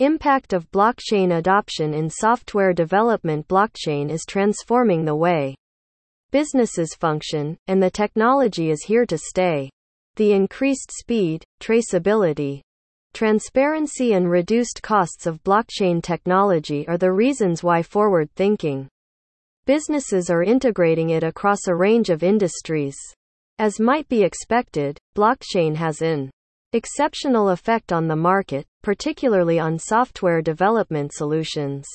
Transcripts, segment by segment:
Impact of blockchain adoption in software development Blockchain is transforming the way businesses function, and the technology is here to stay. The increased speed, traceability, transparency, and reduced costs of blockchain technology are the reasons why forward thinking businesses are integrating it across a range of industries. As might be expected, blockchain has an exceptional effect on the market, particularly on software development solutions.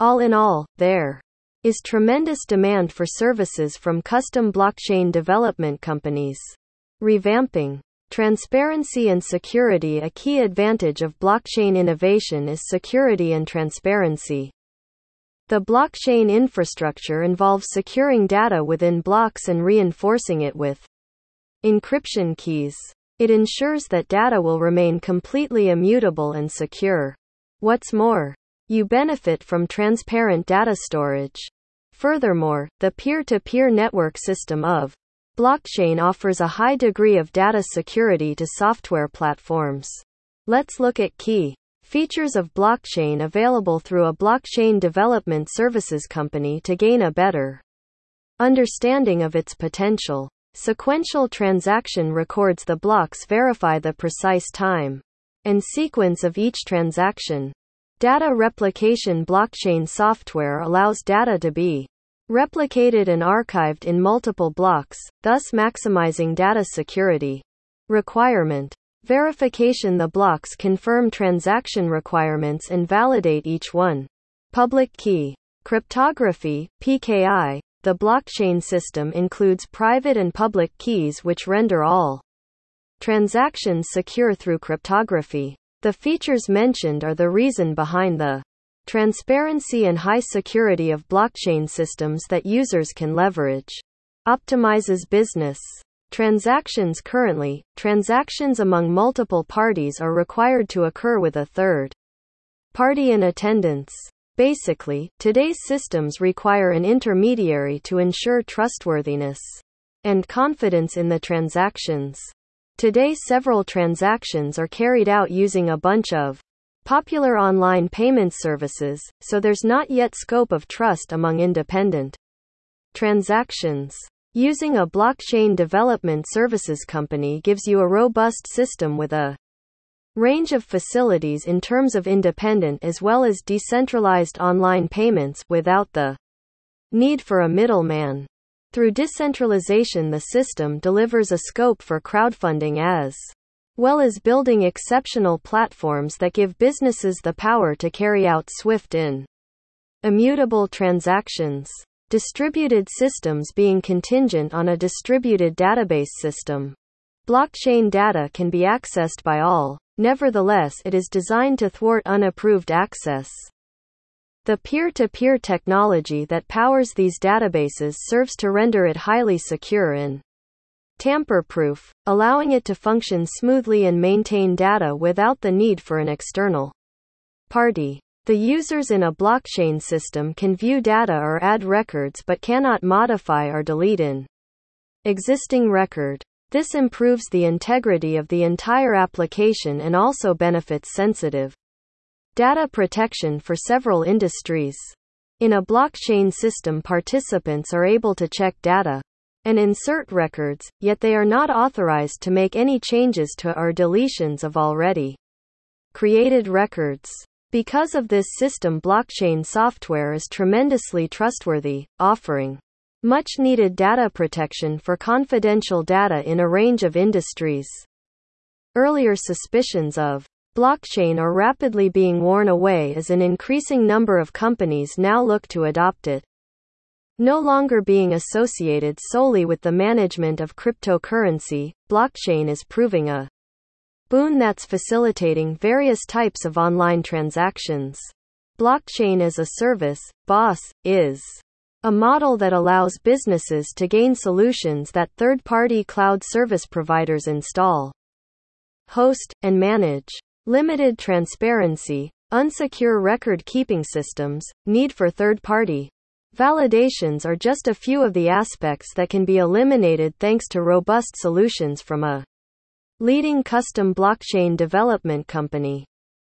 All in all, there is tremendous demand for services from custom blockchain development companies. Revamping transparency and security A key advantage of blockchain innovation is security and transparency. The blockchain infrastructure involves securing data within blocks and reinforcing it with encryption keys. It ensures that data will remain completely immutable and secure. What's more, you benefit from transparent data storage. Furthermore, the peer to peer network system of blockchain offers a high degree of data security to software platforms. Let's look at key features of blockchain available through a blockchain development services company to gain a better understanding of its potential. Sequential transaction records the blocks verify the precise time and sequence of each transaction. Data replication blockchain software allows data to be replicated and archived in multiple blocks, thus maximizing data security. Requirement verification The blocks confirm transaction requirements and validate each one. Public key cryptography, PKI, the blockchain system includes private and public keys which render all transactions secure through cryptography. The features mentioned are the reason behind the transparency and high security of blockchain systems that users can leverage. Optimizes business transactions currently, transactions among multiple parties are required to occur with a third party in attendance. Basically, today's systems require an intermediary to ensure trustworthiness and confidence in the transactions. Today, several transactions are carried out using a bunch of popular online payment services, so there's not yet scope of trust among independent transactions. Using a blockchain development services company gives you a robust system with a range of facilities in terms of independent as well as decentralized online payments without the need for a middleman. Through decentralization, the system delivers a scope for crowdfunding as well as building exceptional platforms that give businesses the power to carry out swift in immutable transactions. Distributed systems being contingent on a distributed database system. Blockchain data can be accessed by all, Nevertheless, it is designed to thwart unapproved access. The peer-to-peer technology that powers these databases serves to render it highly secure and tamper-proof, allowing it to function smoothly and maintain data without the need for an external party. The users in a blockchain system can view data or add records but cannot modify or delete an existing record. This improves the integrity of the entire application and also benefits sensitive data protection for several industries. In a blockchain system, participants are able to check data and insert records, yet they are not authorized to make any changes to or deletions of already created records. Because of this system, blockchain software is tremendously trustworthy, offering much needed data protection for confidential data in a range of industries. Earlier suspicions of blockchain are rapidly being worn away as an increasing number of companies now look to adopt it. No longer being associated solely with the management of cryptocurrency, blockchain is proving a boon that's facilitating various types of online transactions. Blockchain as a service, BaaS, is a model that allows businesses to gain solutions that third party cloud service providers install, host, and manage. Limited transparency, unsecure record keeping systems, need for third party validations are just a few of the aspects that can be eliminated thanks to robust solutions from a leading custom blockchain development company.